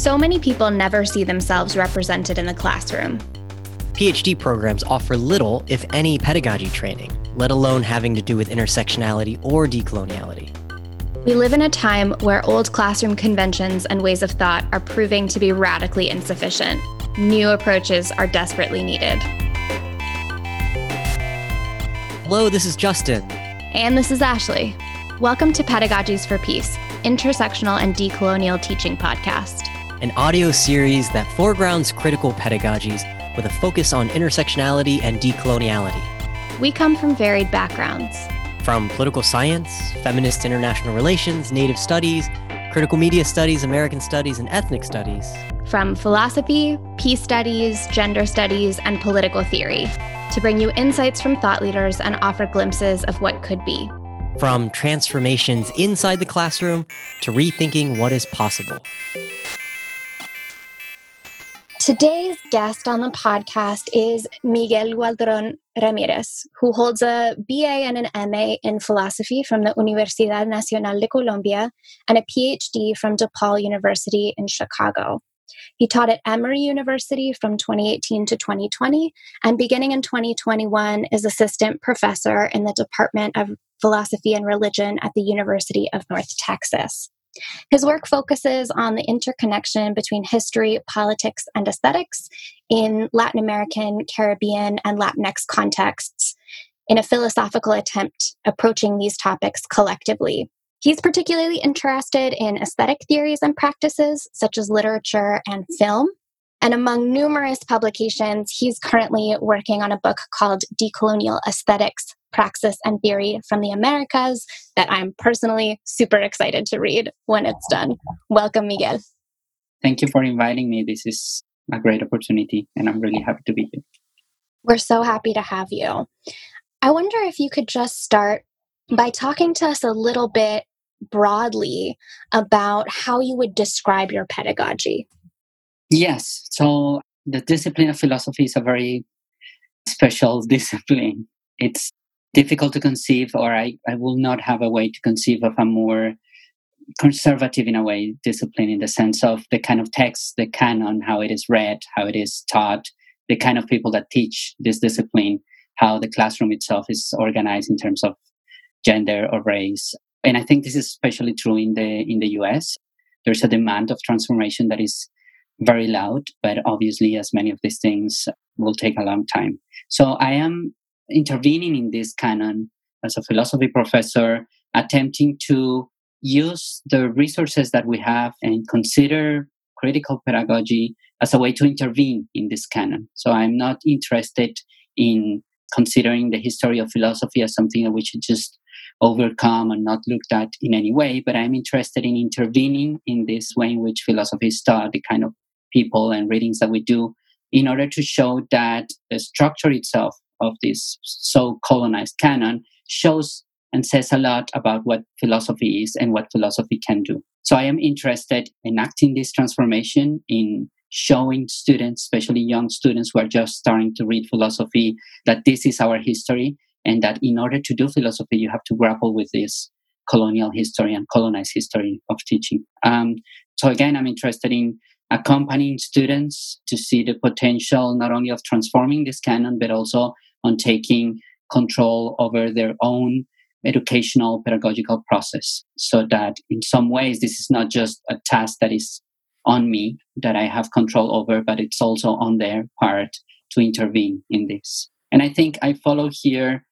So many people never see themselves represented in the classroom. PhD programs offer little, if any, pedagogy training, let alone having to do with intersectionality or decoloniality. We live in a time where old classroom conventions and ways of thought are proving to be radically insufficient. New approaches are desperately needed. Hello, this is Justin. And this is Ashley. Welcome to Pedagogies for Peace, intersectional and decolonial teaching podcast, an audio series that foregrounds critical pedagogies with a focus on intersectionality and decoloniality. We come from varied backgrounds from political science, feminist international relations, native studies, critical media studies, American studies, and ethnic studies. From philosophy, peace studies, gender studies, and political theory, to bring you insights from thought leaders and offer glimpses of what could be. From transformations inside the classroom to rethinking what is possible. Today's guest on the podcast is Miguel Gualdron Ramirez, who holds a BA and an MA in philosophy from the Universidad Nacional de Colombia and a PhD from DePaul University in Chicago. He taught at Emory University from 2018 to 2020, and beginning in 2021 is assistant professor in the Department of Philosophy and Religion at the University of North Texas. His work focuses on the interconnection between history, politics, and aesthetics in Latin American, Caribbean, and Latinx contexts in a philosophical attempt approaching these topics collectively. He's particularly interested in aesthetic theories and practices such as literature and film. And among numerous publications, he's currently working on a book called Decolonial Aesthetics Praxis and Theory from the Americas that I'm personally super excited to read when it's done. Welcome, Miguel. Thank you for inviting me. This is a great opportunity, and I'm really happy to be here. We're so happy to have you. I wonder if you could just start by talking to us a little bit broadly about how you would describe your pedagogy. Yes. So, the discipline of philosophy is a very special discipline. It's difficult to conceive, or I, I will not have a way to conceive of a more conservative, in a way, discipline in the sense of the kind of text, the canon, how it is read, how it is taught, the kind of people that teach this discipline, how the classroom itself is organized in terms of gender or race. And I think this is especially true in the in the US. There's a demand of transformation that is very loud, but obviously, as many of these things will take a long time. So I am intervening in this canon as a philosophy professor, attempting to use the resources that we have and consider critical pedagogy as a way to intervene in this canon. So I'm not interested in considering the history of philosophy as something that we should just overcome and not looked at in any way, but I'm interested in intervening in this way in which philosophy is taught, the kind of people and readings that we do, in order to show that the structure itself of this so colonized canon shows and says a lot about what philosophy is and what philosophy can do. So I am interested in acting this transformation in showing students, especially young students who are just starting to read philosophy, that this is our history and that in order to do philosophy, you have to grapple with this colonial history and colonized history of teaching. Um, so again, I'm interested in accompanying students to see the potential not only of transforming this canon, but also on taking control over their own educational pedagogical process so that in some ways this is not just a task that is on me that I have control over, but it's also on their part to intervene in this. And I think I follow here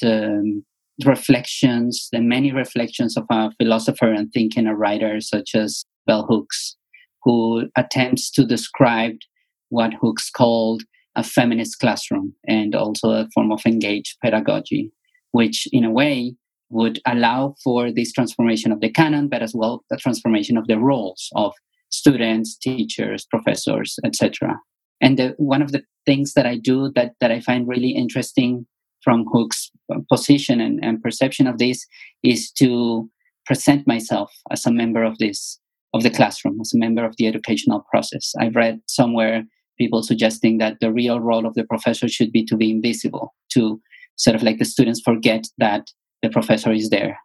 the um, reflections, the many reflections of a philosopher and thinker and writer such as Bell Hooks, who attempts to describe what Hooks called a feminist classroom and also a form of engaged pedagogy, which in a way would allow for this transformation of the canon, but as well the transformation of the roles of students, teachers, professors, etc. And the, one of the things that I do that, that I find really interesting from Hook's position and, and perception of this is to present myself as a member of this of the classroom, as a member of the educational process. I've read somewhere people suggesting that the real role of the professor should be to be invisible, to sort of like the students forget that the professor is there.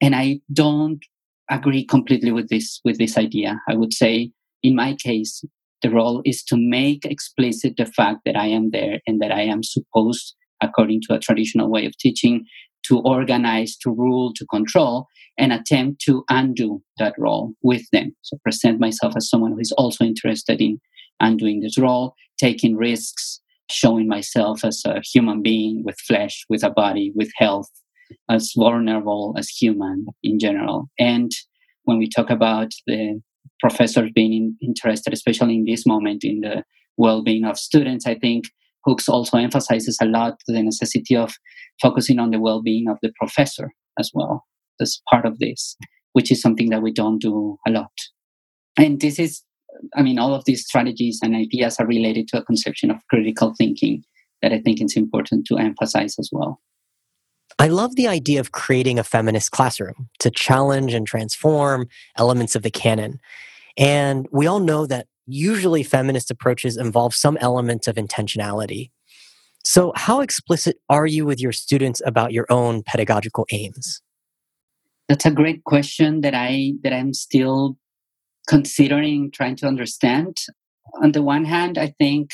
And I don't agree completely with this with this idea. I would say in my case, the role is to make explicit the fact that I am there and that I am supposed, according to a traditional way of teaching, to organize, to rule, to control, and attempt to undo that role with them. So present myself as someone who is also interested in undoing this role, taking risks, showing myself as a human being with flesh, with a body, with health, as vulnerable as human in general. And when we talk about the professors being interested, especially in this moment, in the well-being of students, I think Hooks also emphasizes a lot the necessity of focusing on the well-being of the professor as well as part of this, which is something that we don't do a lot. And this is, I mean, all of these strategies and ideas are related to a conception of critical thinking that I think it's important to emphasize as well. I love the idea of creating a feminist classroom to challenge and transform elements of the canon. And we all know that usually feminist approaches involve some element of intentionality. So, how explicit are you with your students about your own pedagogical aims? That's a great question that I that I'm still considering trying to understand. On the one hand, I think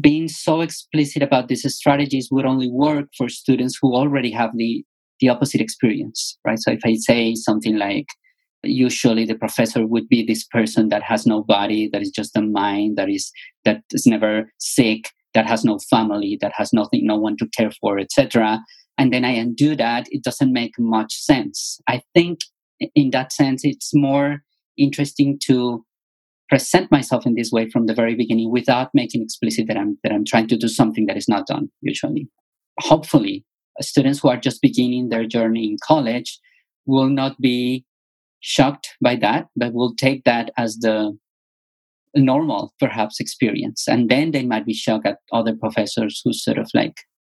being so explicit about these strategies would only work for students who already have the the opposite experience, right? So if I say something like, usually the professor would be this person that has no body, that is just a mind, that is that is never sick, that has no family, that has nothing, no one to care for, etc. And then I undo that, it doesn't make much sense. I think in that sense, it's more interesting to present myself in this way from the very beginning without making explicit that I'm that I'm trying to do something that is not done usually. Hopefully, students who are just beginning their journey in college will not be shocked by that, but will take that as the normal, perhaps, experience. And then they might be shocked at other professors who sort of like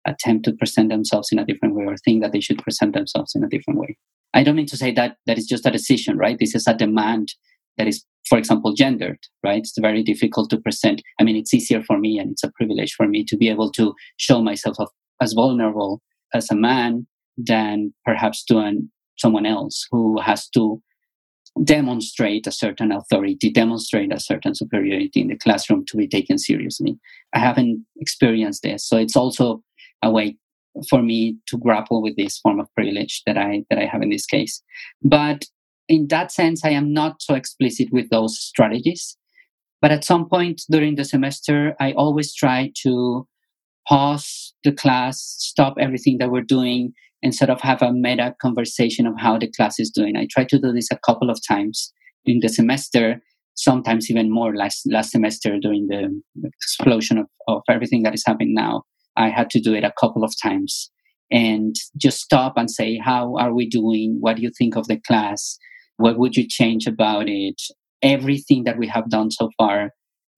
attempt to present themselves in a different way or think that they should present themselves in a different way. I don't mean to say that that is just a decision, right? This is a demand that is, for example, gendered, right? It's very difficult to present. I mean, it's easier for me and it's a privilege for me to be able to show myself as vulnerable as a man than perhaps to an, someone else who has to demonstrate a certain authority, demonstrate a certain superiority in the classroom to be taken seriously. I haven't experienced this, so it's also a way for me to grapple with this form of privilege that I that I have in this case. But in that sense, I am not so explicit with those strategies. But at some point during the semester, I always try to pause the class, stop everything that we're doing, and sort of have a meta conversation of how the class is doing. I try to do this a couple of times in the semester, sometimes even more. Last last semester, during the explosion of, of everything that is happening now, I had to do it a couple of times and just stop and say, How are we doing? What do you think of the class? What would you change about it? Everything that we have done so far,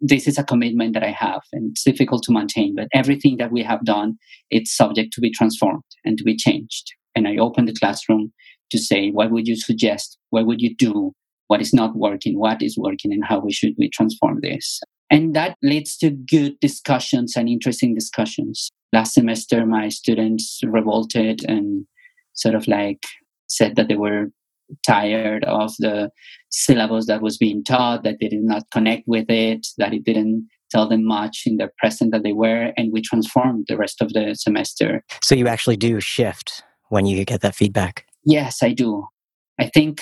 this is a commitment that I have, and it's difficult to maintain. But everything that we have done, it's subject to be transformed and to be changed. And I open the classroom to say, what would you suggest? What would you do? What is not working? What is working? And how we should we transform this? And that leads to good discussions and interesting discussions. Last semester, my students revolted and sort of like said that they were tired of the syllabus that was being taught, that they did not connect with it, that it didn't tell them much in the present that they were, and we transformed the rest of the semester. So you actually do shift when you get that feedback? Yes, I do. I think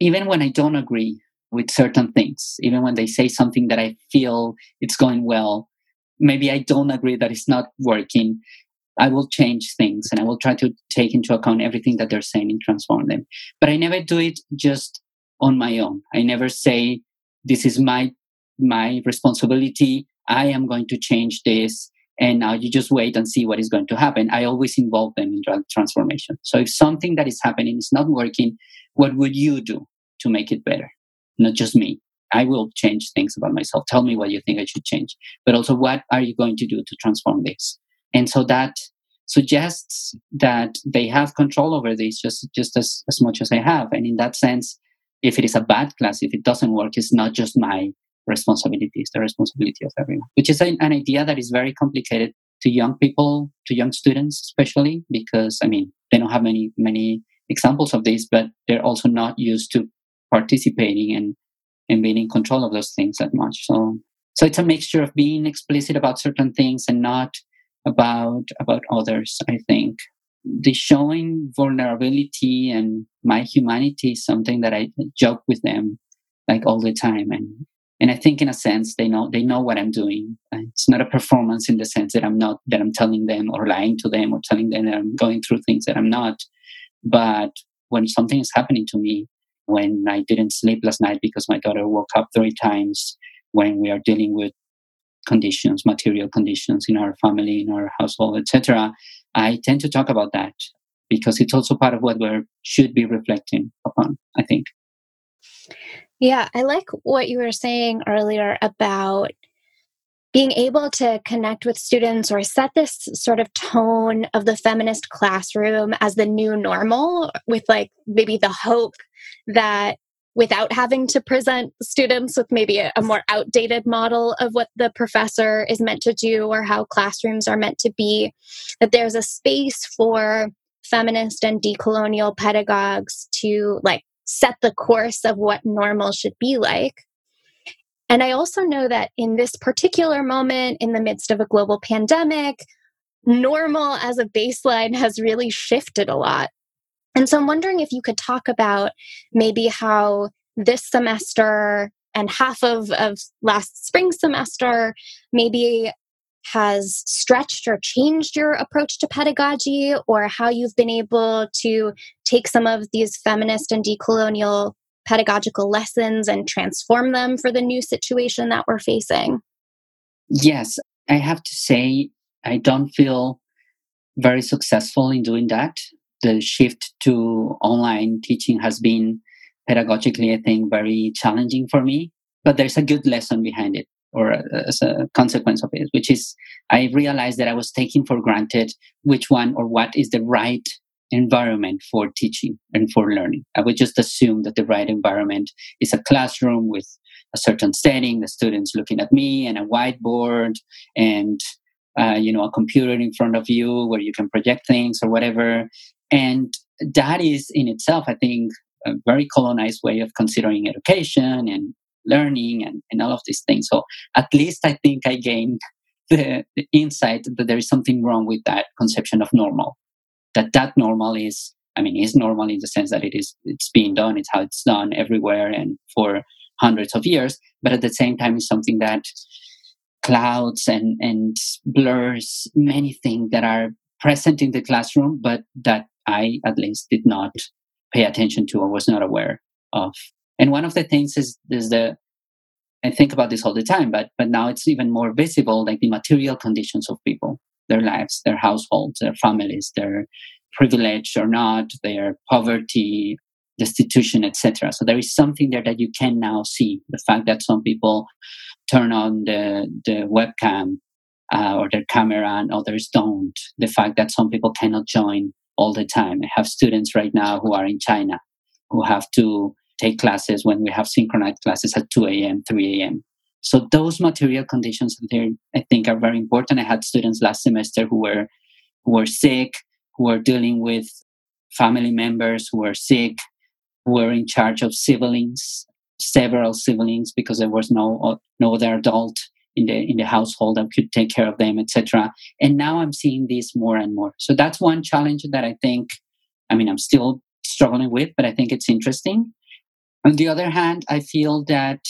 even when I don't agree with certain things, even when they say something that I feel it's going well, maybe I don't agree that it's not working. I will change things and I will try to take into account everything that they're saying and transform them. But I never do it just on my own. I never say this is my my responsibility. I am going to change this and now you just wait and see what is going to happen. I always involve them in transformation. So if something that is happening is not working, what would you do to make it better? Not just me. I will change things about myself. Tell me what you think I should change. But also, what are you going to do to transform this? And so that suggests that they have control over this just, just as, as much as I have. And in that sense, if it is a bad class, if it doesn't work, it's not just my responsibility, it's the responsibility of everyone, which is an, an idea that is very complicated to young people, to young students, especially because, I mean, they don't have many, many examples of this, but they're also not used to participating and and being in control of those things that much. So so it's a mixture of being explicit about certain things and not about about others, I think. The showing vulnerability and my humanity is something that I joke with them like all the time and and I think in a sense they know they know what I'm doing. It's not a performance in the sense that I'm not that I'm telling them or lying to them or telling them that I'm going through things that I'm not. But when something is happening to me, when I didn't sleep last night because my daughter woke up three times, when we are dealing with conditions, material conditions in our family, in our household, etc., I tend to talk about that because it's also part of what we should be reflecting upon. I think. Yeah, I like what you were saying earlier about being able to connect with students or set this sort of tone of the feminist classroom as the new normal with like maybe the hope that without having to present students with maybe a, a, more outdated model of what the professor is meant to do or how classrooms are meant to be, that there's a space for feminist and decolonial pedagogues to like set the course of what normal should be like. And I also know that in this particular moment, in the midst of a global pandemic, normal as a baseline has really shifted a lot. And so I'm wondering if you could talk about maybe how this semester and half of, of last spring semester maybe has stretched or changed your approach to pedagogy, or how you've been able to take some of these feminist and decolonial pedagogical lessons and transform them for the new situation that we're facing? Yes, I have to say, I don't feel very successful in doing that the shift to online teaching has been pedagogically, I think, very challenging for me. But there's a good lesson behind it, or as a consequence of it, which is I realized that I was taking for granted which one or what is the right environment for teaching and for learning. I would just assume that the right environment is a classroom with a certain setting, the students looking at me and a whiteboard and uh, you know a computer in front of you where you can project things or whatever and that is in itself, I think, a very colonized way of considering education and learning and, and all of these things. So at least I think I gained the, the insight that there is something wrong with that conception of normal. That that normal is, I mean, is normal in the sense that it is it's being done, it's how it's done everywhere and for hundreds of years, but at the same time it's something that clouds and and blurs many things that are present in the classroom, but that I at least did not pay attention to or was not aware of. And one of the things is is the I think about this all the time, but but now it's even more visible, like the material conditions of people, their lives, their households, their families, their privilege or not, their poverty, destitution, etc. So there is something there that you can now see. The fact that some people turn on the the webcam uh, or their camera and others don't. The fact that some people cannot join all the time. I have students right now who are in China who have to take classes when we have synchronized classes at 2 a.m., 3 a.m. So those material conditions there, I think, are very important. I had students last semester who were who were sick, who were dealing with family members who were sick, who were in charge of siblings, several siblings, because there was no no other adult in the in the household that could take care of them etc and now i'm seeing this more and more. So that's one challenge that i think i mean i'm still struggling with but i think it's interesting. On the other hand i feel that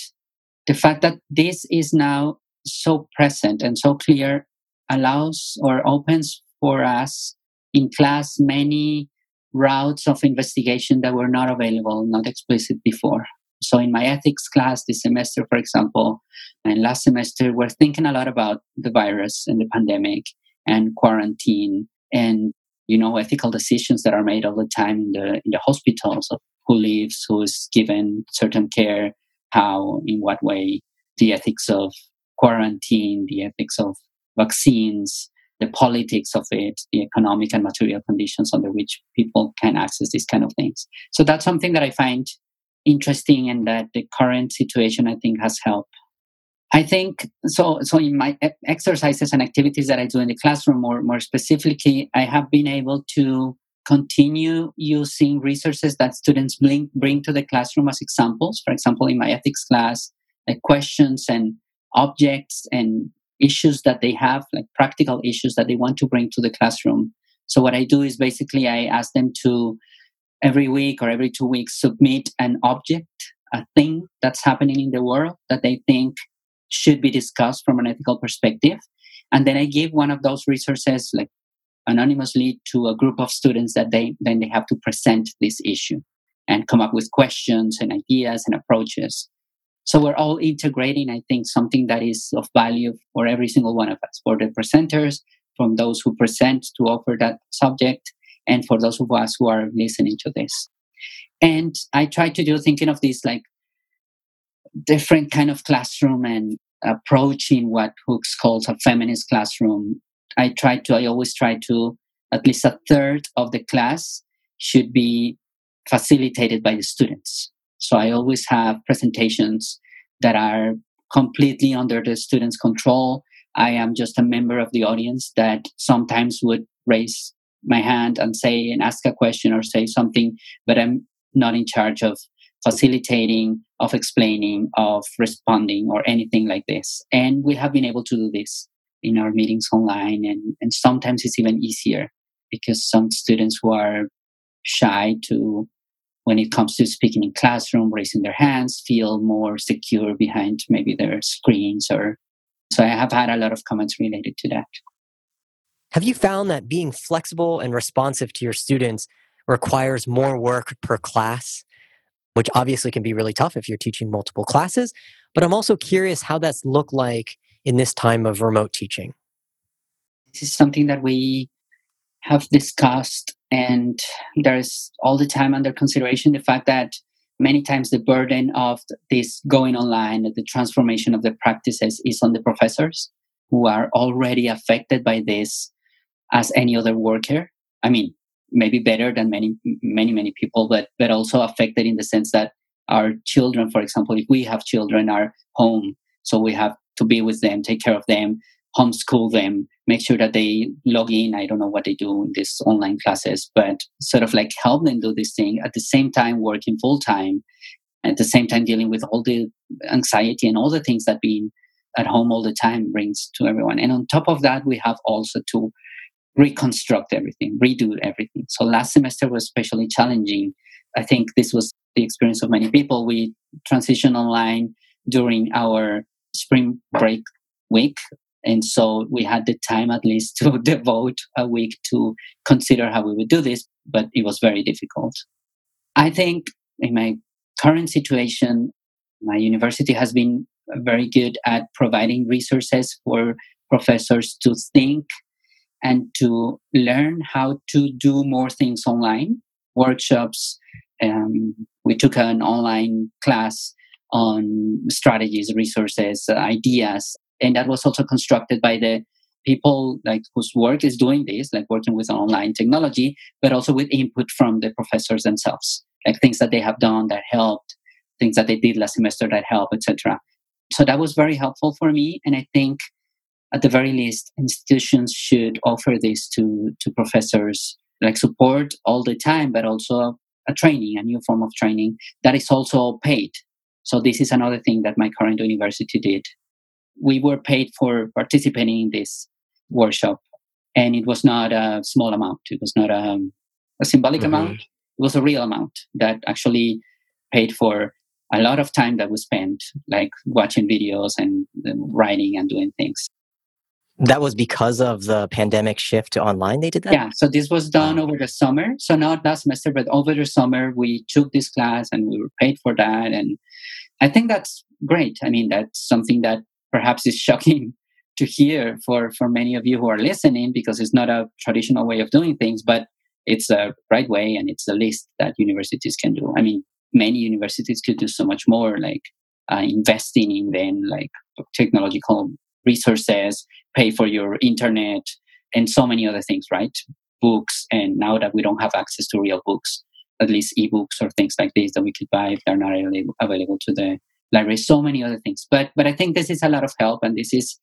the fact that this is now so present and so clear allows or opens for us in class many routes of investigation that were not available not explicit before so in my ethics class this semester, for example, and last semester, we're thinking a lot about the virus and the pandemic and quarantine and you know ethical decisions that are made all the time in the in the hospitals of who lives, who is given certain care, how, in what way, the ethics of quarantine, the ethics of vaccines, the politics of it, the economic and material conditions under which people can access these kind of things. So that's something that I find interesting and that the current situation I think has helped. I think so. So in my exercises and activities that I do in the classroom, more more specifically, I have been able to continue using resources that students bring, bring to the classroom as examples. For example, in my ethics class, like questions and objects and issues that they have, like practical issues that they want to bring to the classroom. So what I do is basically I ask them to every week or every two weeks submit an object, a thing that's happening in the world that they think should be discussed from an ethical perspective. And then I give one of those resources like anonymously to a group of students that they then they have to present this issue and come up with questions and ideas and approaches. So we're all integrating, I think, something that is of value for every single one of us, for the presenters, from those who present to offer that subject, and for those of us who are listening to this. And I try to do thinking of this like different kind of classroom and approaching what Hooks calls a feminist classroom. I try to, I always try to, at least a third of the class should be facilitated by the students. So I always have presentations that are completely under the students' control. I am just a member of the audience that sometimes would raise my hand and say and ask a question or say something, but I'm not in charge of facilitating, of explaining, of responding, or anything like this. And we have been able to do this in our meetings online, and, and sometimes it's even easier because some students who are shy to when it comes to speaking in classroom raising their hands feel more secure behind maybe their screens or so i have had a lot of comments related to that have you found that being flexible and responsive to your students requires more work per class, which obviously can be really tough if you're teaching multiple classes? But I'm also curious how that's looked like in this time of remote teaching. This is something that we have discussed, and there's all the time under consideration the fact that many times the burden of this going online, the transformation of the practices is on the professors who are already affected by this as any other worker. I mean, maybe better than many, many, many people, but but also affected in the sense that our children, for example, if we have children, are home, so we have to be with them, take care of them, homeschool them, make sure that they log in. I don't know what they do in these online classes, but sort of like help them do this thing at the same time working full time, at the same time dealing with all the anxiety and all the things that being at home all the time brings to everyone. And on top of that, we have also to reconstruct everything, redo everything. So last semester was especially challenging. I think this was the experience of many people. We transitioned online during our spring break week. And so we had the time at least to devote a week to consider how we would do this, but it was very difficult. I think in my current situation, my university has been very good at providing resources for professors to think and to learn how to do more things online, workshops. Um, we took an online class on strategies, resources, ideas, and that was also constructed by the people like whose work is doing this, like working with online technology, but also with input from the professors themselves, like things that they have done that helped, things that they did last semester that helped, etc. So that was very helpful for me, and I think at the very least, institutions should offer this to, to professors, like support all the time, but also a training, a new form of training that is also paid. So this is another thing that my current university did. We were paid for participating in this workshop, and it was not a small amount. It was not a, a symbolic mm-hmm. amount. It was a real amount that actually paid for a lot of time that we spent, like watching videos and writing and doing things. That was because of the pandemic shift to online. They did that. Yeah. So this was done over the summer. So not last semester, but over the summer, we took this class and we were paid for that. And I think that's great. I mean, that's something that perhaps is shocking to hear for for many of you who are listening because it's not a traditional way of doing things, but it's a right way and it's the least that universities can do. I mean, many universities could do so much more, like uh, investing in then like technological resources, pay for your internet, and so many other things, right? Books. And now that we don't have access to real books, at least ebooks or things like this that we could buy if they're not available to the library, so many other things. But but I think this is a lot of help, and this is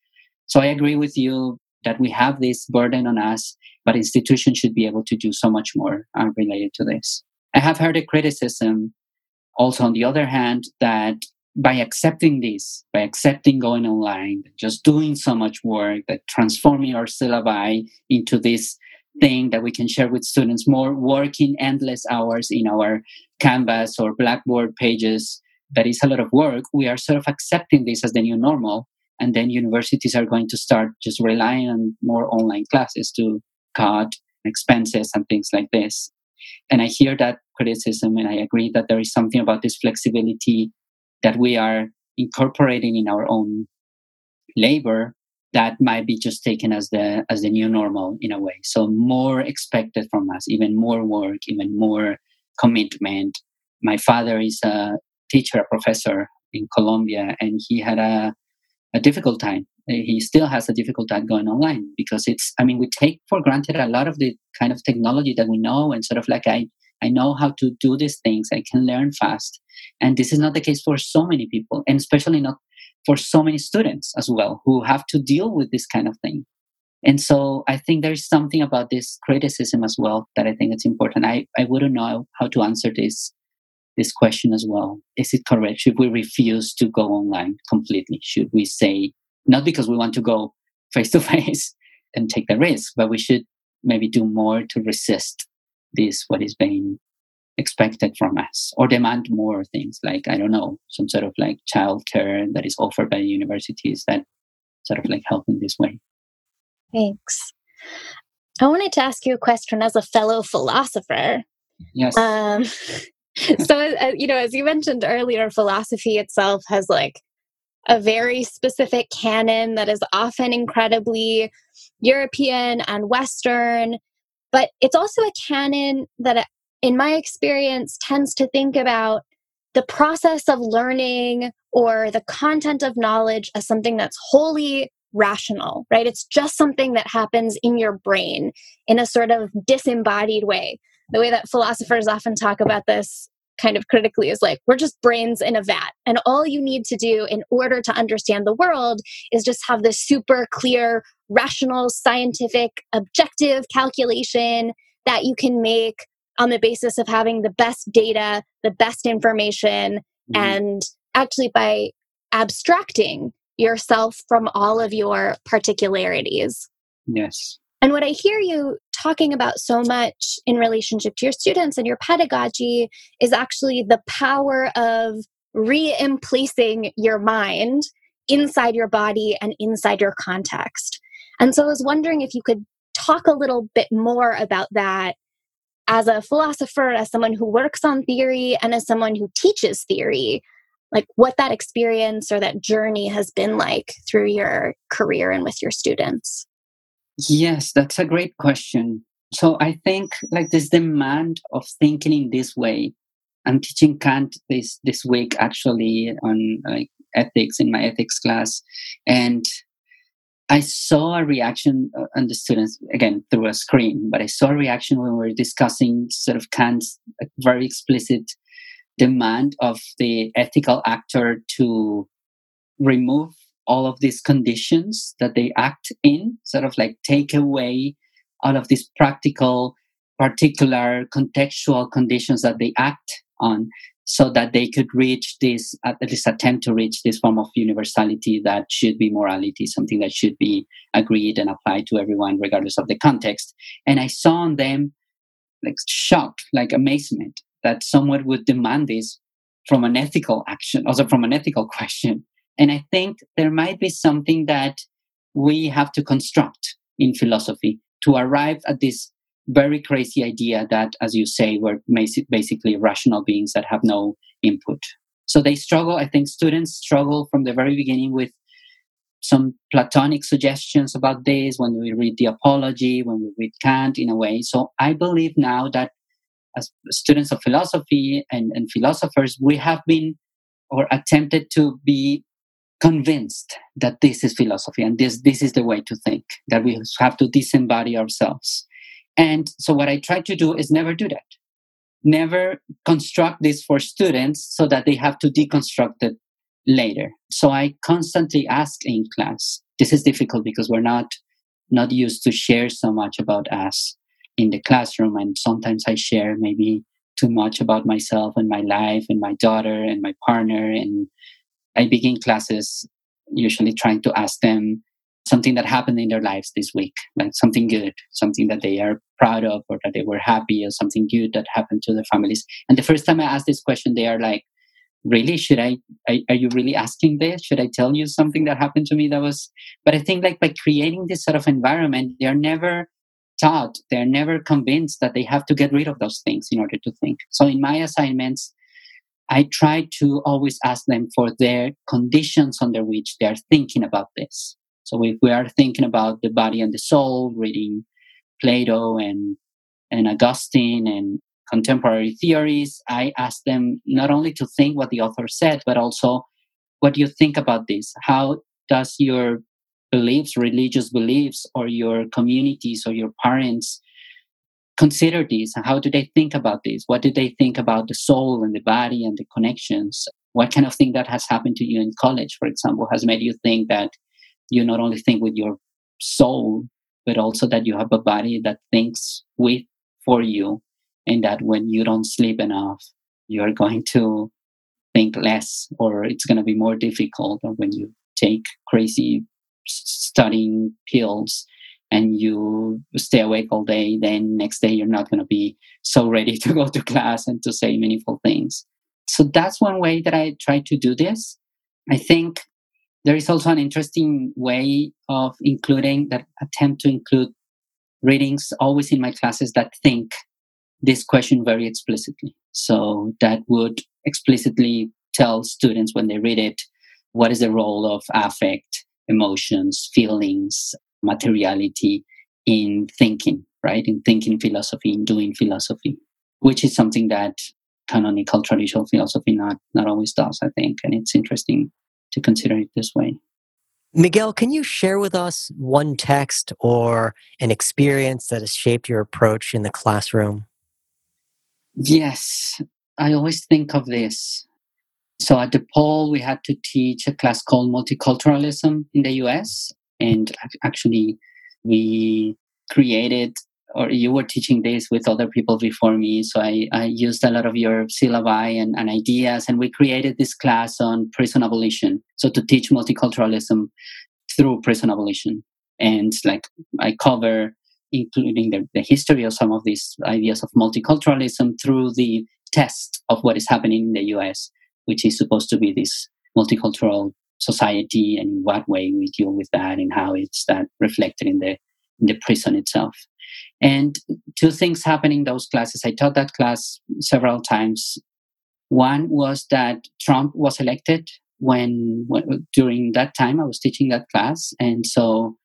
so I agree with you. that we have this burden on us, but institutions should be able to do so much more uh, related to this. I have heard a criticism also on the other hand that by accepting this, by accepting going online, just doing so much work, that transforming our syllabi into this thing that we can share with students, more working endless hours in our Canvas or Blackboard pages, that is a lot of work. We are sort of accepting this as the new normal. And then universities are going to start just relying on more online classes to cut expenses and things like this. And I hear that criticism and I agree that there is something about this flexibility that we are incorporating in our own labor that might be just taken as the as the new normal in a way. So more expected from us even more work even more commitment. My father is a teacher a professor in colombia and he had a, a difficult time. He still has a difficult time going online because it's i mean we take for granted a lot of the kind of technology that we know and sort of like i I know how to do these things. I can learn fast. And this is not the case for so many people, and especially not for so many students as well who have to deal with this kind of thing. And so I think there's something about this criticism as well that I think it's important. I, I wouldn't know how to answer this this question as well. Is it correct? Should we refuse to go online completely? Should we say not because we want to go face to face and take the risk, but we should maybe do more to resist this what is being expected from us or demand more things like i don't know some sort of like childcare that is offered by universities that sort of like help in this way. Thanks. I wanted to ask you a question as a fellow philosopher. Yes. Um, so uh, you know as you mentioned earlier philosophy itself has like a very specific canon that is often incredibly european and western but it's also a canon that, uh, in my experience, tends to think about the process of learning or the content of knowledge as something that's wholly rational, right? It's just something that happens in your brain in a sort of disembodied way. The way that philosophers often talk about this kind of critically is like, we're just brains in a vat. And all you need to do in order to understand the world is just have this super clear, rational, scientific, objective calculation that you can make on the basis of having the best data, the best information, mm-hmm. and actually by abstracting yourself from all of your particularities. Yes. And what I hear you talking about so much in relationship to your students and your pedagogy is actually the power of re-emplacing your mind inside your body and inside your context. And so I was wondering if you could talk a little bit more about that as a philosopher, as someone who works on theory, and as someone who teaches theory, like what that experience or that journey has been like through your career and with your students. Yes, that's a great question. So I think like this demand of thinking in this way. I'm teaching Kant this this week actually on like ethics in my ethics class, and I saw a reaction uh, on the students again through a screen, but I saw a reaction when we were discussing sort of Kant's very explicit demand of the ethical actor to remove all of these conditions that they act in, sort of like take away all of these practical, particular, contextual conditions that they act on so that they could reach this, at least attempt to reach this form of universality that should be morality, something that should be agreed and applied to everyone, regardless of the context. And I saw in them like shock, like amazement that someone would demand this from an ethical action, also from an ethical question. And I think there might be something that we have to construct in philosophy to arrive at this very crazy idea that, as you say, we're basically rational beings that have no input. So they struggle, I think students struggle from the very beginning with some Platonic suggestions about this when we read the Apology, when we read Kant in a way. So I believe now that as students of philosophy and, and philosophers, we have been or attempted to be convinced that this is philosophy and this this is the way to think that we have to disembody ourselves and so what i try to do is never do that never construct this for students so that they have to deconstruct it later so i constantly ask in class this is difficult because we're not not used to share so much about us in the classroom. And sometimes I share maybe too much about myself and my life and my daughter and my partner. And I begin classes usually trying to ask them something that happened in their lives this week, like something good, something that they are proud of or that they were happy or something good that happened to their families. And the first time I asked this question, they are like, really? Should I, I are you really asking this? Should i tell you something that happened to me that was but i think like by creating this sort of environment they're never taught they're never convinced that they have to get rid of those things in order to think. So in my assignments i try to always ask them for their conditions under which they are thinking about this so if we are thinking about the body and the soul reading plato and and augustine and contemporary theories, I ask them not only to think what the author said, but also what do you think about this? How does your beliefs, religious beliefs, or your communities or your parents consider this? How do they think about this? What do they think about the soul and the body and the connections? What kind of thing that has happened to you in college, for example, has made you think that you not only think with your soul, but also that you have a body that thinks with for you and that when you don't sleep enough, you're going to think less or it's going to be more difficult or when you take crazy studying pills and you stay awake all day then next day you're not going to be so ready to go to class and to say meaningful things so that's one way that i try to do this i think there is also an interesting way of including that attempt to include readings always in my classes that think this question very explicitly. So that would explicitly tell students when they read it what is the role of affect, emotions, feelings, materiality in thinking, right? In thinking philosophy, in doing philosophy, which is something that canonical traditional philosophy not, not always does, I think. And it's interesting to consider it this way. Miguel, can you share with us one text or an experience that has shaped your approach in the classroom? Yes, I always think of this. So at DePaul, we had to teach a class called multiculturalism in the US. And actually, we created, or you were teaching this with other people before me. So I, I used a lot of your syllabi and, and ideas, and we created this class on prison abolition. So to teach multiculturalism through prison abolition. And like I cover including the, the history of some of these ideas of multiculturalism through the test of what is happening in the US, which is supposed to be this multicultural society and in what way we deal with that and how it's that reflected in the in the prison itself. And two things happened in those classes. I taught that class several times. One was that Trump was elected when, when during that time I was teaching that class, and so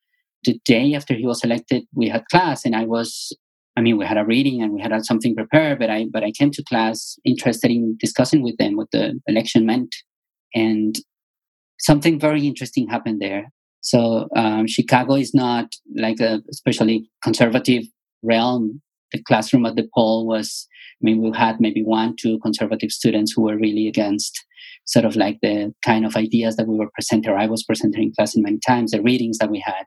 the day after he was elected, we had class, and I was, I mean, we had a reading and we had something prepared, but I, but I came to class interested in discussing with them what the election meant, and something very interesting happened there. So um, Chicago is not like a especially conservative realm. The classroom at DePaul was, I mean, we had maybe one, two conservative students who were really against sort of like the kind of ideas that we were presenting, I was presenting in class in many times, the readings that we had.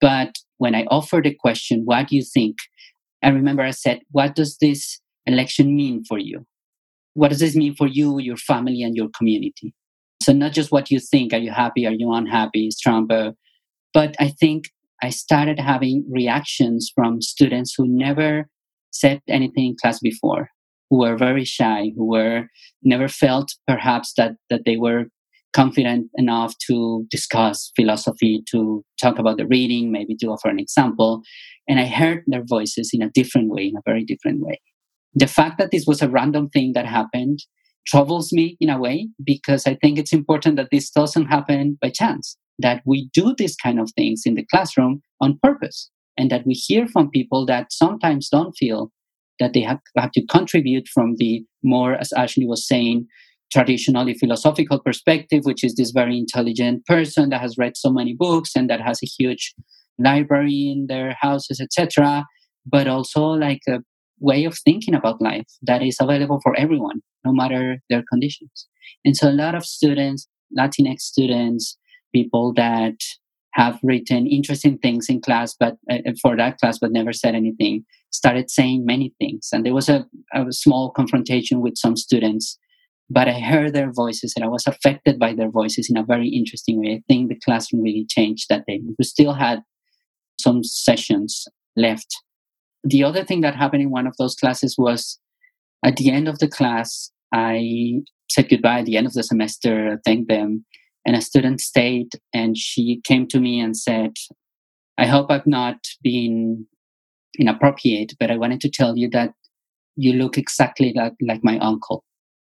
But when I offered the question, what do you think? I remember I said, what does this election mean for you? What does this mean for you, your family, and your community? So, not just what you think. Are you happy? Are you unhappy? Is? Uh, but I think I started having reactions from students who never said anything in class before, who were very shy, who were never felt perhaps that that they were confident enough to discuss philosophy, to talk about the reading, maybe to offer an example. And I heard their voices in a different way, in a very different way. The fact that this was a random thing that happened troubles me in a way because I think it's important that this doesn't happen by chance, that we do these kind of things in the classroom on purpose, and that we hear from people that sometimes don't feel that they have, have to contribute from the more, as Ashley was saying, traditionally philosophical perspective, which is this very intelligent person that has read so many books and that has a huge library in their houses, etc. But also like a way of thinking about life that is available for everyone, no matter their conditions. And so a lot of students, Latinx students, people that have written interesting things in class, but uh, for that class, but never said anything, started saying many things. And there was a, a small confrontation with some students, but I heard their voices and I was affected by their voices in a very interesting way. I think the classroom really changed that day. We still had some sessions left. The other thing that happened in one of those classes was at the end of the class, I said goodbye at the end of the semester, thanked them, and a student stayed and she came to me and said, I hope I've not been inappropriate, but I wanted to tell you that you look exactly like, like my uncle.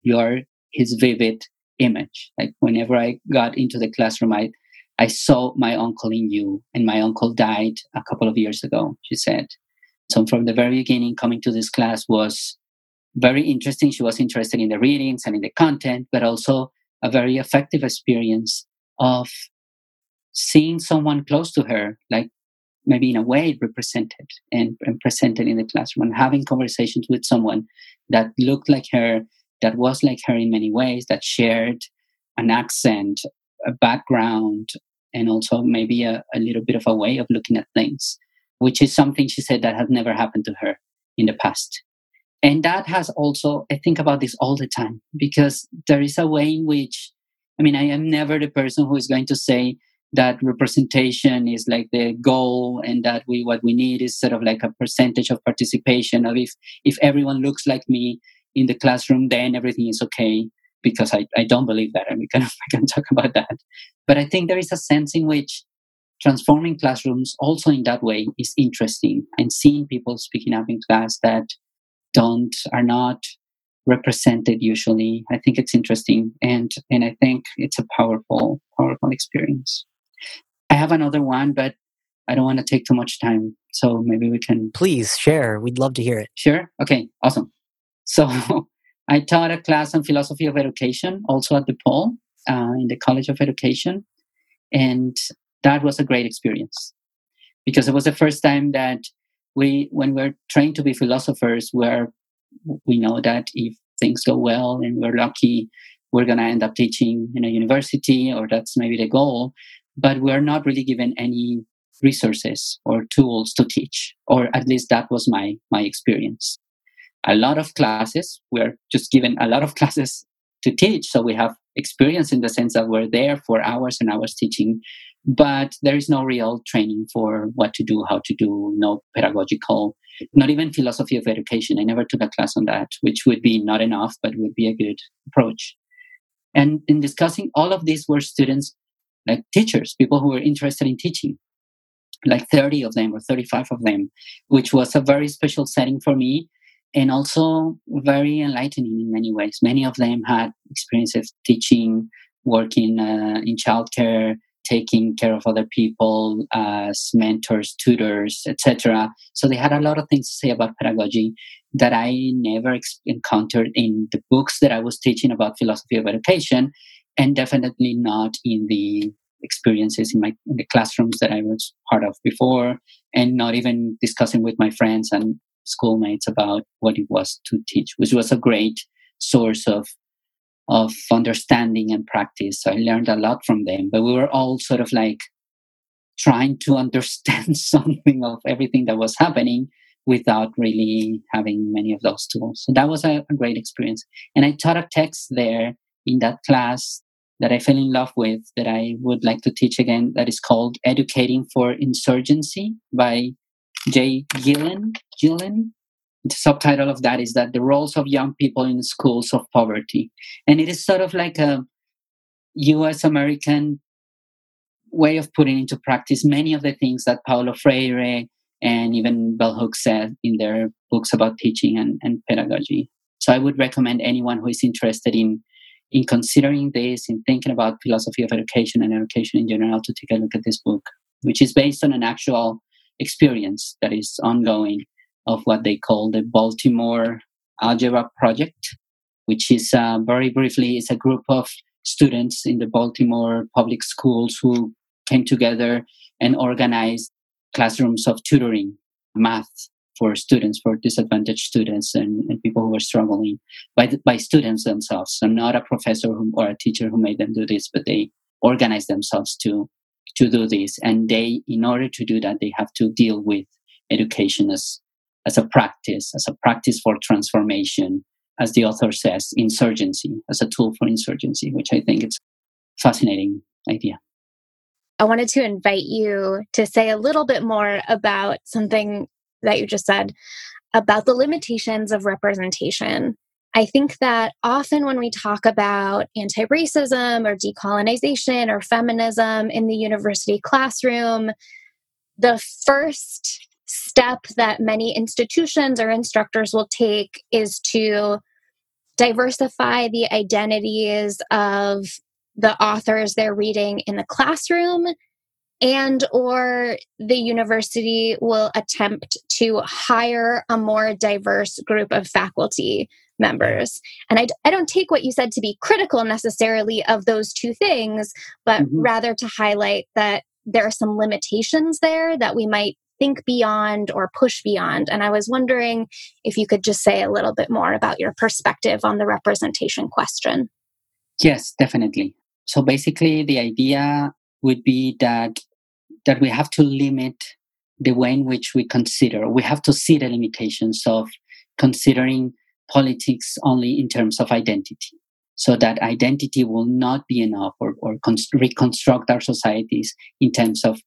You're his vivid image. Like whenever I got into the classroom, I, I saw my uncle in you, and my uncle died a couple of years ago, she said. So from the very beginning, coming to this class was very interesting. She was interested in the readings and in the content, but also a very effective experience of seeing someone close to her, like maybe in a way represented and, and, presented in the classroom, and having conversations with someone that looked like her, that was like her in many ways, that shared an accent, a background, and also maybe a, a little bit of a way of looking at things, which is something she said that has never happened to her in the past. And that has also, I think about this all the time because there is a way in which, I mean, I am never the person who is going to say that representation is like the goal and that we what we need is sort of like a percentage of participation of if if everyone looks like me in the classroom then everything is okay because I, I don't believe that and we can I can talk about that. But I think there is a sense in which transforming classrooms also in that way is interesting and seeing people speaking up in class that don't are not represented usually i think it's interesting and and i think it's a powerful powerful experience. I have another one but i don't want to take too much time so maybe we can please share we'd love to hear it. Sure? Okay awesome. So i taught a class on philosophy of education also at DePaul uh, in the college of education and that was a great experience. Because it was the first time that we when we're trained to be philosophers where we know that if things go well and we're lucky we're going to end up teaching in a university or that's maybe the goal but we're not really given any resources or tools to teach or at least that was my my experience. A lot of classes we're just given a lot of classes to teach so we have experience in the sense that we're there for hours and hours teaching but there is no real training for what to do, how to do, no pedagogical, not even philosophy of education. I never took a class on that, which would be not enough, but would be a good approach. And in discussing all of these were students, like teachers, people who were interested in teaching, like 30 of them or 35 of them, which was a very special setting for me and also very enlightening in many ways. Many of them had experience of teaching, working uh, in childcare, taking care of other people as mentors, tutors, etc. So they had a lot of things to say about pedagogy that I never ex- encountered in the books that I was teaching about philosophy of education, and definitely not in the experiences in my in the classrooms that I was part of before, and not even discussing with my friends and schoolmates about what it was to teach, which was a great source of of understanding and practice. So I learned a lot from them, but we were all sort of like trying to understand something of everything that was happening without really having many of those tools. So that was a, a great experience. And I taught a text there in that class that I fell in love with that I would like to teach again that is called Educating for Insurgency by Jay Gillen. Gillen the subtitle of that is that the roles of young people in schools of poverty. And it is sort of like a us american way of putting into practice many of the things that paulo freire and even bell hooks said in their books about teaching and, and pedagogy. So i would recommend anyone who is interested in in considering this in thinking about philosophy of education and education in general to take a look at this book which is based on an actual experience that is ongoing of what they call the Baltimore Algebra Project, which is uh, very briefly is a group of students in the Baltimore public schools who came together and organized classrooms of tutoring math for students, for disadvantaged students and, and people who were struggling by, the, by students themselves. So not a professor who, or a teacher who made them do this, but they organized themselves to to do this. And they, in order to do that, they have to deal with education as, as a practice, as a practice for transformation, as the author says, insurgency, as a tool for insurgency, which I think it's a fascinating idea. I wanted to invite you to say a little bit more about something that you just said about the limitations of representation. I think that often when we talk about anti racism or decolonization or feminism in the university classroom, the first step that many institutions or instructors will take is to diversify the identities of the authors they're reading in the classroom and or the university will attempt to hire a more diverse group of faculty members and I, I don't take what you said to be critical necessarily of those two things but mm-hmm. rather to highlight that there are some limitations there that we might think beyond or push beyond and i was wondering if you could just say a little bit more about your perspective on the representation question yes definitely so basically the idea would be that that we have to limit the way in which we consider. We have to see the limitations of considering politics only in terms of identity. So that identity will not be enough or, or reconstruct our societies in terms of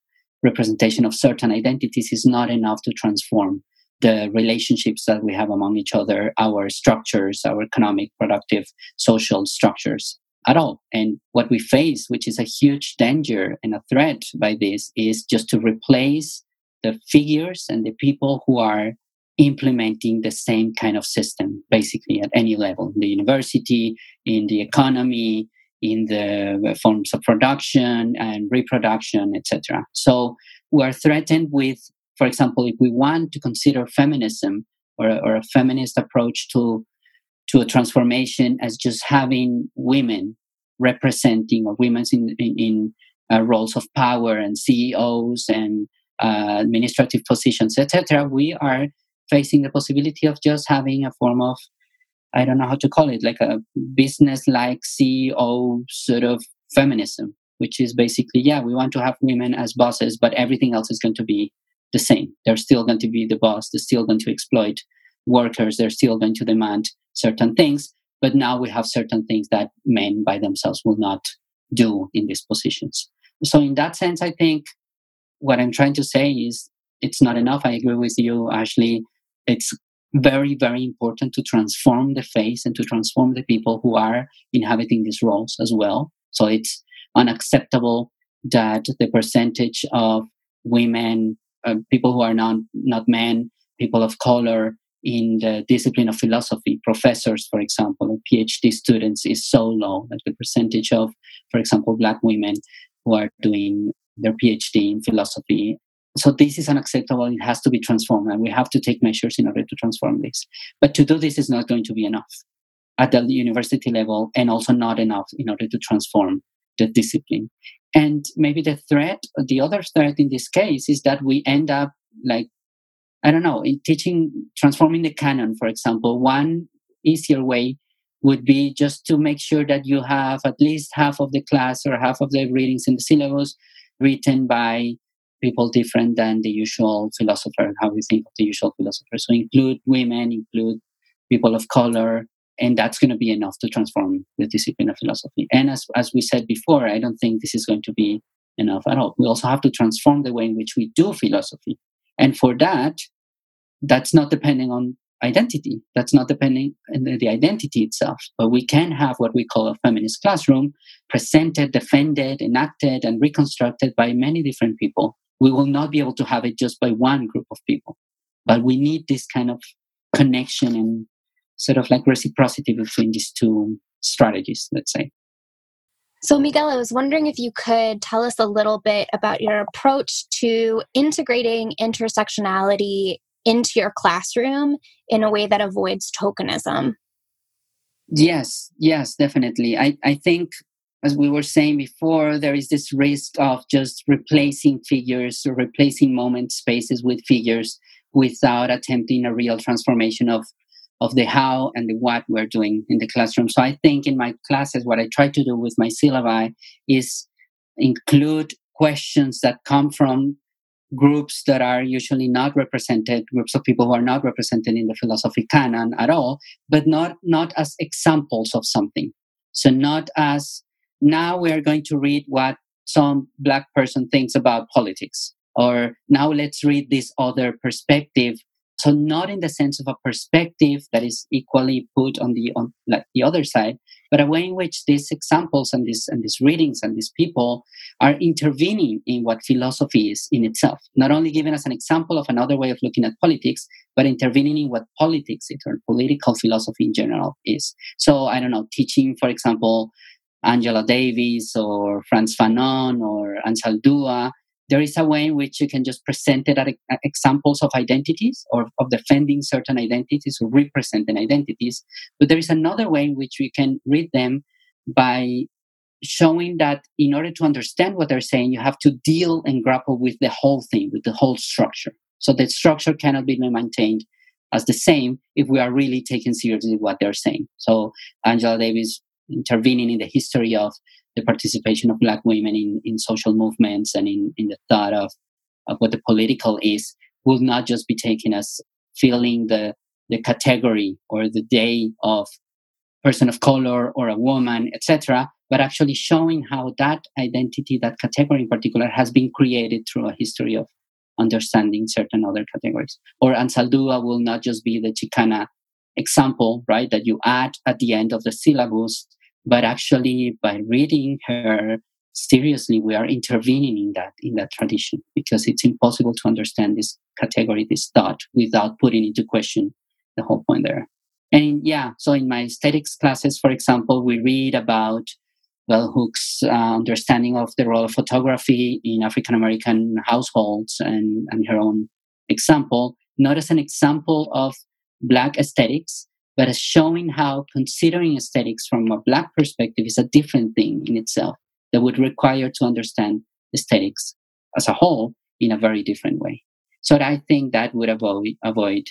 representation of certain identities is not enough to transform the relationships that we have among each other, our structures, our economic, productive, social structures at all. And what we face, which is a huge danger and a threat by this, is just to replace the figures and the people who are implementing the same kind of system, basically at any level, in the university, in the economy, in the forms of production and reproduction, etc. So we are threatened with, for example, if we want to consider feminism or, or a feminist approach to to a transformation as just having women representing or women in, in, in uh, roles of power and CEOs and uh, administrative positions, etc. We are facing the possibility of just having a form of I don't know how to call it, like a business-like CEO sort of feminism, which is basically, yeah, we want to have women as bosses, but everything else is going to be the same. They're still going to be the boss. They're still going to exploit workers. They're still going to demand certain things. But now we have certain things that men by themselves will not do in these positions. So, in that sense, I think what I'm trying to say is it's not enough. I agree with you, Ashley. It's very, very important to transform the face and to transform the people who are inhabiting these roles as well. So, it's unacceptable that the percentage of women, uh, people who are not, not men, people of color, in the discipline of philosophy, professors, for example, PhD students is so low. Like the percentage of, for example, Black women who are doing their PhD in philosophy. So this is unacceptable. It has to be transformed, and we have to take measures in order to transform this. But to do this is not going to be enough at the university level, and also not enough in order to transform the discipline. And maybe the threat, the other threat in this case, is that we end up like I don't know, in teaching, transforming the canon, for example, one easier way would be just to make sure that you have at least half of the class or half of the readings in the syllabus written by people different than the usual philosopher, and how we think of the usual philosopher. So include women, include people of color, and that's going to be enough to transform the discipline of philosophy. And as, as we said before, I don't think this is going to be enough at all. We also have to transform the way in which we do philosophy. And for that, that's not depending on identity. That's not depending on the identity itself. But we can have what we call a feminist classroom presented, defended, enacted, and reconstructed by many different people. We will not be able to have it just by one group of people. But we need this kind of connection and sort of like reciprocity between these two strategies, let's say. So, Miguel, I was wondering if you could tell us a little bit about your approach to integrating intersectionality into your classroom in a way that avoids tokenism. Yes, yes, definitely. I, I think, as we were saying before, there is this risk of just replacing figures or replacing moment spaces with figures without attempting a real transformation of of the how and the what we're doing in the classroom. So I think in my classes, what I try to do with my syllabi is include questions that come from groups that are usually not represented, groups of people who are not represented in the philosophy canon at all, but not, not as examples of something. So not as now we are going to read what some black person thinks about politics, or now let's read this other perspective so not in the sense of a perspective that is equally put on the on like the other side, but a way in which these examples and these and these readings and these people are intervening in what philosophy is in itself. Not only giving us an example of another way of looking at politics, but intervening in what politics or political philosophy in general is. So I don't know, teaching, for example, Angela Davis or Frantz Fanon or Anzaldúa there is a way in which you can just present it as examples of identities or of defending certain identities or representing identities. But there is another way in which we can read them by showing that in order to understand what they're saying, you have to deal and grapple with the whole thing, with the whole structure. So the structure cannot be maintained as the same if we are really taking seriously what they're saying. So Angela Davis intervening in the history of the participation of black women in, in social movements and in, in the thought of, of what the political is will not just be taken as filling the, the category or the day of person of color or a woman, etc., but actually showing how that identity, that category in particular, has been created through a history of understanding certain other categories. Or Anzaldúa will not just be the Chicana example, right, that you add at the end of the syllabus but actually by reading her seriously we are intervening in that in that tradition because it's impossible to understand this category this thought without putting into question the whole point there. And yeah so in my aesthetics classes for example we read about bell hooks uh, understanding of the role of photography in african american households and, and her own example not as an example of black aesthetics but showing how considering aesthetics from a black perspective is a different thing in itself that would require to understand aesthetics as a whole in a very different way. So I think that would avoid avoid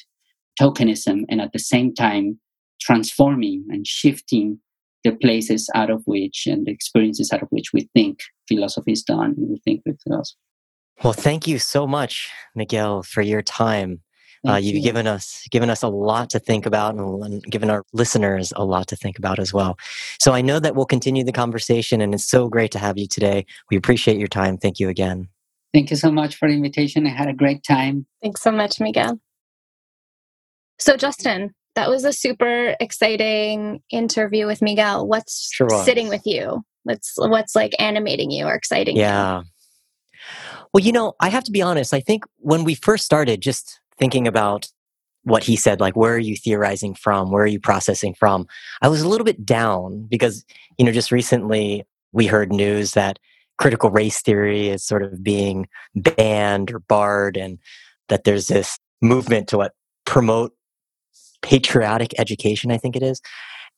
tokenism and at the same time transforming and shifting the places out of which and the experiences out of which we think philosophy is done and we think with philosophy. Well, thank you so much, Miguel, for your time. Uh, you've you. given us given us a lot to think about and, and given our listeners a lot to think about as well. So I know that we'll continue the conversation, and it's so great to have you today. We appreciate your time. Thank you again. Thank you so much for the invitation. I had a great time. Thanks so much, Miguel. So, Justin, that was a super exciting interview with Miguel. What's sure sitting with you? What's what's like animating you or exciting yeah. You? Well, you know, I have to be honest. I think when we first started, just thinking about what he said, like, where are you theorizing from? Where are you processing from? I was a little bit down because, you know, just recently we heard news that critical race theory is sort of being banned or barred and that there's this movement to what promote patriotic education, I think it is.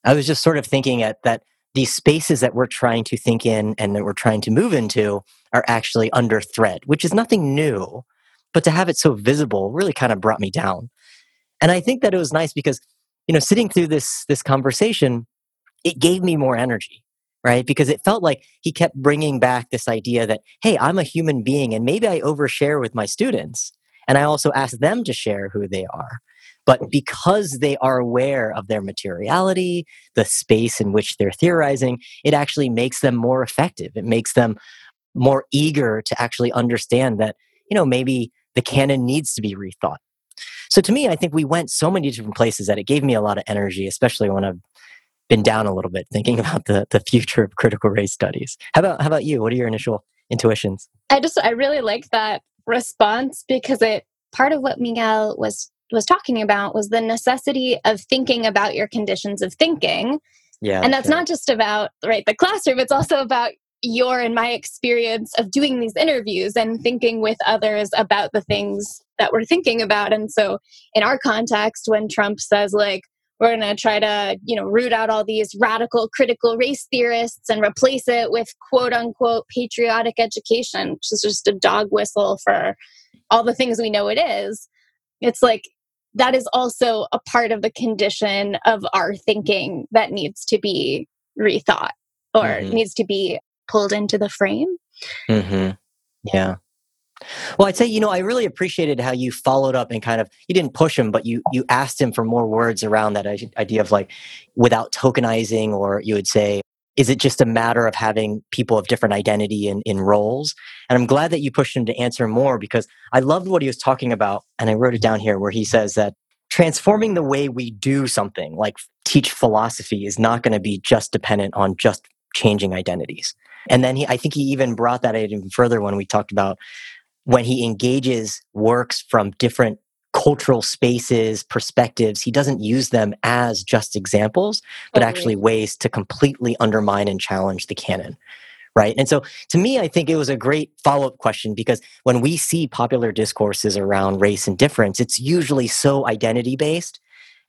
I was just sort of thinking at that these spaces that we're trying to think in and that we're trying to move into are actually under threat, which is nothing new but to have it so visible really kind of brought me down. And I think that it was nice because, you know, sitting through this this conversation, it gave me more energy, right? Because it felt like he kept bringing back this idea that, hey, I'm a human being and maybe I overshare with my students. And I also ask them to share who they are. But because they are aware of their materiality, the space in which they're theorizing, it actually makes them more effective. It makes them more eager to actually understand that, you know, maybe the canon needs to be rethought. So to me, I think we went so many different places that it gave me a lot of energy, especially when I've been down a little bit thinking about the, the future of critical race studies. How about how about you? What are your initial intuitions? I just I really like that response because it part of what Miguel was was talking about was the necessity of thinking about your conditions of thinking. Yeah. And that's yeah. not just about right the classroom, it's also about your and my experience of doing these interviews and thinking with others about the things that we're thinking about. And so, in our context, when Trump says, like, we're going to try to, you know, root out all these radical critical race theorists and replace it with quote unquote patriotic education, which is just a dog whistle for all the things we know it is. It's like that is also a part of the condition of our thinking that needs to be rethought or mm-hmm. needs to be pulled into the frame. Mm-hmm. Yeah. Well, I'd say, you know, I really appreciated how you followed up and kind of you didn't push him, but you you asked him for more words around that idea of like without tokenizing, or you would say, is it just a matter of having people of different identity in, in roles? And I'm glad that you pushed him to answer more because I loved what he was talking about. And I wrote it down here where he says that transforming the way we do something, like teach philosophy, is not going to be just dependent on just changing identities. And then he, I think he even brought that even further when we talked about when he engages works from different cultural spaces, perspectives, he doesn't use them as just examples, but actually ways to completely undermine and challenge the canon. Right. And so to me, I think it was a great follow up question because when we see popular discourses around race and difference, it's usually so identity based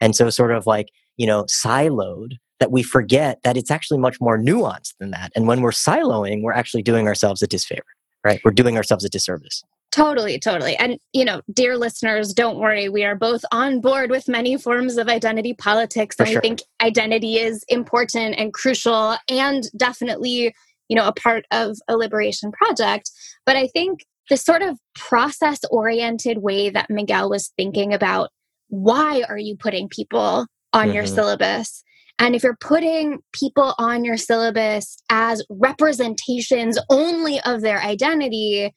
and so sort of like, you know, siloed that we forget that it's actually much more nuanced than that. And when we're siloing, we're actually doing ourselves a disfavor right? We're doing ourselves a disservice. Totally, totally. And, you know, dear listeners, don't worry. We are both on board with many forms of identity politics. And sure. we think identity is important and crucial and definitely, you know, a part of a liberation project. But I think the sort of process oriented way that Miguel was thinking about why are you putting people on mm-hmm. your syllabus and if you're putting people on your syllabus as representations only of their identity,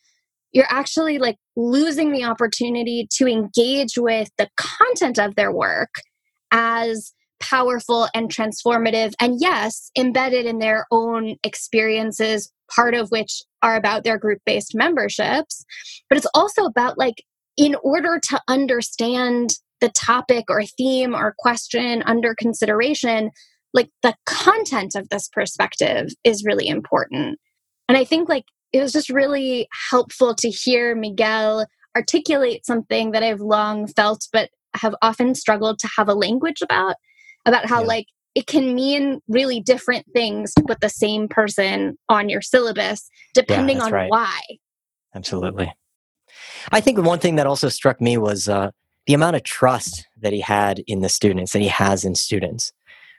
you're actually like losing the opportunity to engage with the content of their work as powerful and transformative. And yes, embedded in their own experiences, part of which are about their group based memberships. But it's also about like, in order to understand the topic or theme or question under consideration, like the content of this perspective is really important. And I think like it was just really helpful to hear Miguel articulate something that I've long felt but have often struggled to have a language about about how yeah. like it can mean really different things to put the same person on your syllabus depending yeah, on right. why. Absolutely. I think one thing that also struck me was uh, the amount of trust that he had in the students that he has in students,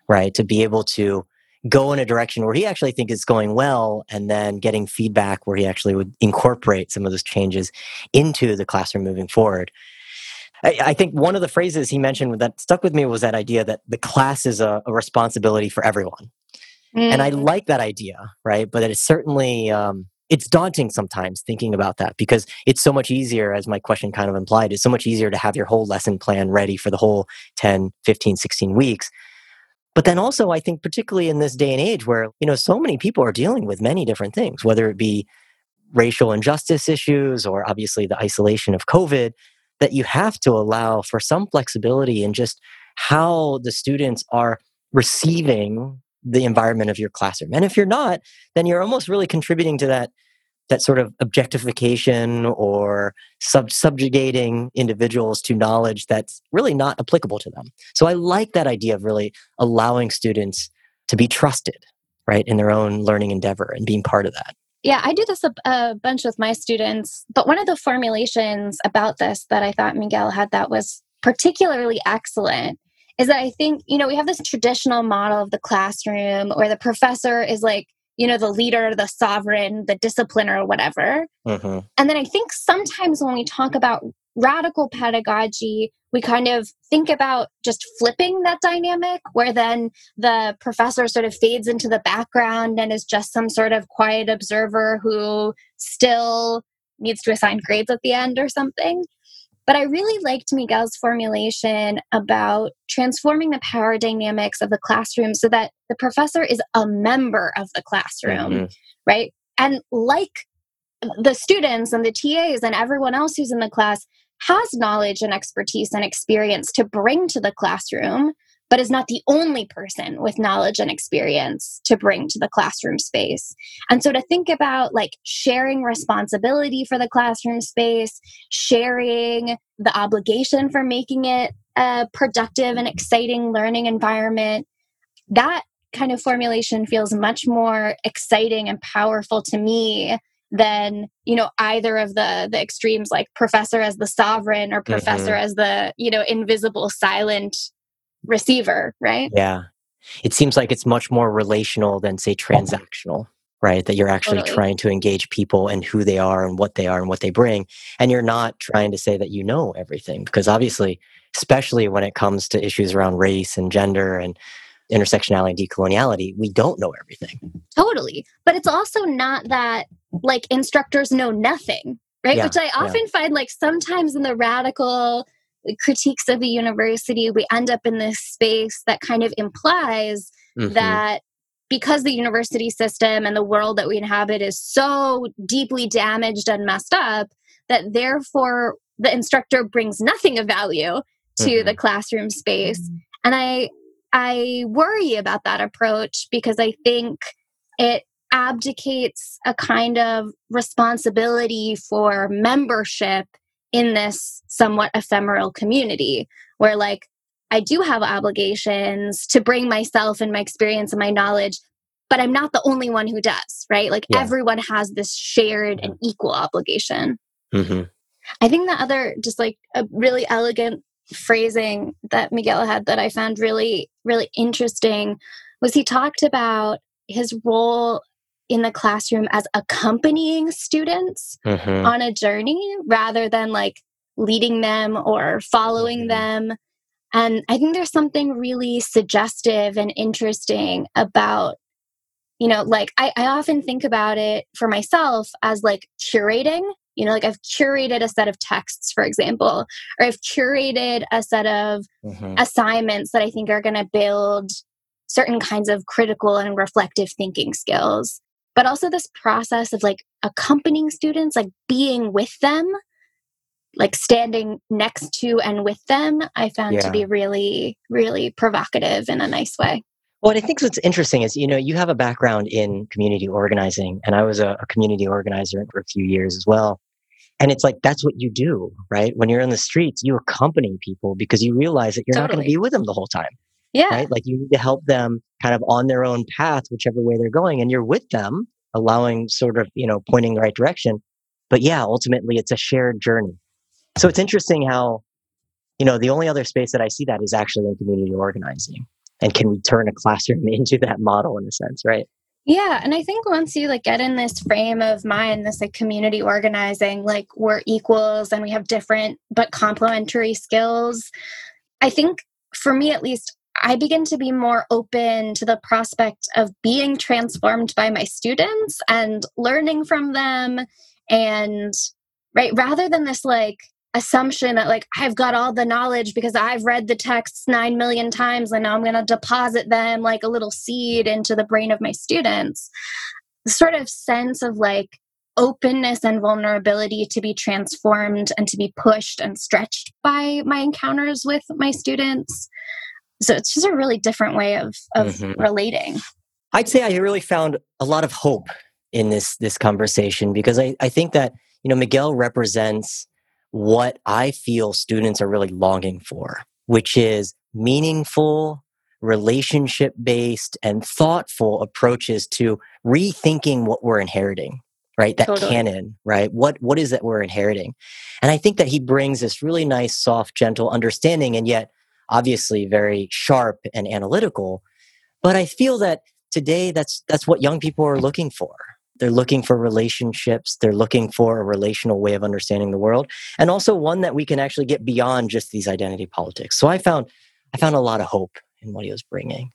right? To be able to go in a direction where he actually thinks is going well and then getting feedback where he actually would incorporate some of those changes into the classroom moving forward. I, I think one of the phrases he mentioned that stuck with me was that idea that the class is a, a responsibility for everyone. Mm. And I mm. like that idea, right? But it's certainly um, it's daunting sometimes thinking about that because it's so much easier as my question kind of implied it's so much easier to have your whole lesson plan ready for the whole 10 15 16 weeks. But then also i think particularly in this day and age where you know so many people are dealing with many different things whether it be racial injustice issues or obviously the isolation of covid that you have to allow for some flexibility in just how the students are receiving the environment of your classroom. And if you're not, then you're almost really contributing to that that sort of objectification or sub- subjugating individuals to knowledge that's really not applicable to them. So I like that idea of really allowing students to be trusted, right, in their own learning endeavor and being part of that. Yeah, I do this a, a, bunch with my students. But one of the formulations about this that I thought Miguel had that was particularly excellent is that I think, you know, we have this traditional model of the classroom where the professor is like, you know, the leader, the sovereign, the discipliner, whatever. Mm-hmm. And then I think sometimes when we talk about radical pedagogy, we kind of think about just flipping that dynamic where then the professor sort of fades into the background and is just some sort of quiet observer who still needs to assign grades at the end or something. But I really liked Miguel's formulation about transforming the power dynamics of the classroom so that the professor is a member of the classroom, mm-hmm. right? And like the students and the TAs and everyone else who's in the class has knowledge and expertise and experience to bring to the classroom, but is not the only person with knowledge and experience to bring to the classroom space. And so to think about like sharing responsibility for the classroom space, sharing the obligation for making it a productive and exciting learning environment, that kind of formulation feels much more exciting and powerful to me than you know either of the the extremes like professor as the sovereign or professor mm-hmm. as the you know invisible silent receiver, right? Yeah. It seems like it's much more relational than, say, transactional. right? That you're actually Totally. trying to engage people and who they are and what they are and what they bring. And you're not trying to say that you know everything because obviously, especially when it comes to issues around race and gender and intersectionality and decoloniality, we don't know everything. Totally. But it's also not that like instructors know nothing, right? Yeah, Which I yeah. often find like sometimes in the radical critiques of the university, we end up in this space that kind of implies Mhm. that because the university system and the world that we inhabit is so deeply damaged and messed up, that therefore the instructor brings nothing of value to Mhm. the classroom space. And I I worry about that approach because I think it abdicates a kind of responsibility for membership in this somewhat ephemeral community where like I do have obligations to bring myself and my experience and my knowledge but I'm not the only one who does, right? Like Yeah. everyone has this shared and equal obligation. Mhm. I think the other just like a really elegant phrasing that Miguel had that I found really, really interesting was he talked about his role in the classroom as accompanying students Mhm. on a journey rather than like leading them or following Mhm. them. And I think there's something really suggestive and interesting about, you know, like I, I often think about it for myself as like curating. You know, like I've curated a set of texts, for example, or I've curated a set of Mhm. assignments that I think are going to build certain kinds of critical and reflective thinking skills. But also this process of like accompanying students, like being with them, like standing next to and with them, I found to be really, really provocative in a nice way. Well, I think what's interesting is, you know, you have a background in community organizing, and I was a, a community organizer for a few years as well. And it's like that's what you do, right? When you're in the streets, you accompany people because you realize that you're not going to be with them the whole time, Yeah. right? Like you need to help them kind of on their own path, whichever way they're going, and you're with them, allowing sort of, you know, pointing the right direction. But yeah, ultimately, it's a shared journey. So it's interesting how, you know, the only other space that I see that is actually in community organizing. And can we turn a classroom into that model in a sense, right? Yeah, and I think once you like get in this frame of mind, this like community organizing, like we're equals and we have different but complementary skills. I think for me at least, I begin to be more open to the prospect of being transformed by my students and learning from them and right rather than this like assumption that like I've got all the knowledge because I've read the texts 9 million times and now I'm going to deposit them like a little seed into the brain of my students. The sort of sense of like openness and vulnerability to be transformed and to be pushed and stretched by my encounters with my students. So it's just a really different way of of Mhm. relating. I'd say I really found a lot of hope in this this conversation because I, I think that, you know, Miguel represents what I feel students are really longing for, which is meaningful, relationship based, and thoughtful approaches to rethinking what we're inheriting, right? That Totally. canon, right? What what is that we're inheriting? And I think that he brings this really nice, soft, gentle understanding, and yet obviously very sharp and analytical. But I feel that today that's that's what young people are looking for. They're looking for relationships. They're looking for a relational way of understanding the world, and also one that we can actually get beyond just these identity politics. So I found I found a lot of hope in what he was bringing.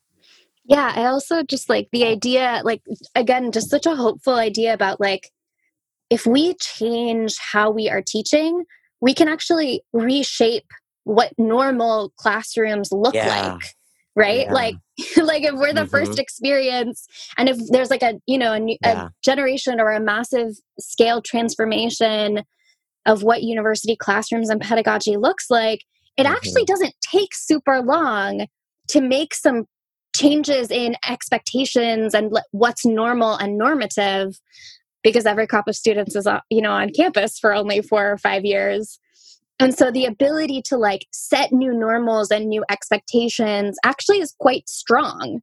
Yeah, I also just like the idea, like, again, just such a hopeful idea about like, if we change how we are teaching, we can actually reshape what normal classrooms look Yeah. like. Right? Yeah. Like, like if we're the Mhm. first experience, and if there's like a you know a, new- Yeah. a generation or a massive scale transformation of what university classrooms and pedagogy looks like, it Mm-hmm. actually doesn't take super long to make some changes in expectations and le- what's normal and normative because every crop of students is uh, you know on campus for only 4 or 5 years and so the ability to like set new normals and new expectations actually is quite strong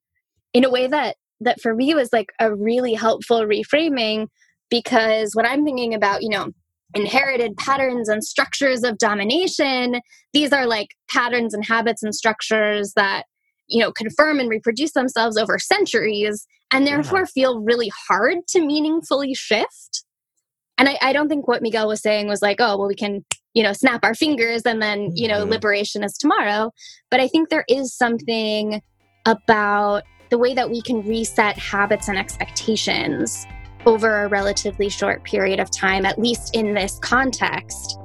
in a way that that for me was like a really helpful reframing because when i'm thinking about you know inherited patterns and structures of domination these are like patterns and habits and structures that you know, confirm and reproduce themselves over centuries and therefore yeah. feel really hard to meaningfully shift. And I, I, don't think what Miguel was saying was like, oh, well, we can, you know, snap our fingers and then, you know, mm-hmm. liberation is tomorrow. But I think there is something about the way that we can reset habits and expectations over a relatively short period of time, at least in this context.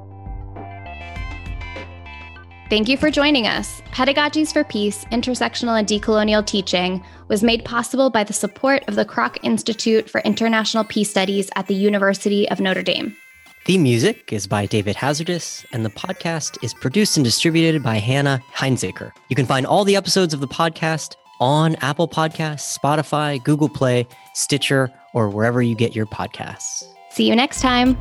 Thank you for joining us. Pedagogies for Peace, Intersectional and Decolonial Teaching was made possible by the support of the Kroc Institute for International Peace Studies at the University of Notre Dame. Theme music is by David Hazardous, and the podcast is produced and distributed by Hannah Heinzekehr. You can find all the episodes of the podcast on Apple Podcasts, Spotify, Google Play, Stitcher, or wherever you get your podcasts. See you next time.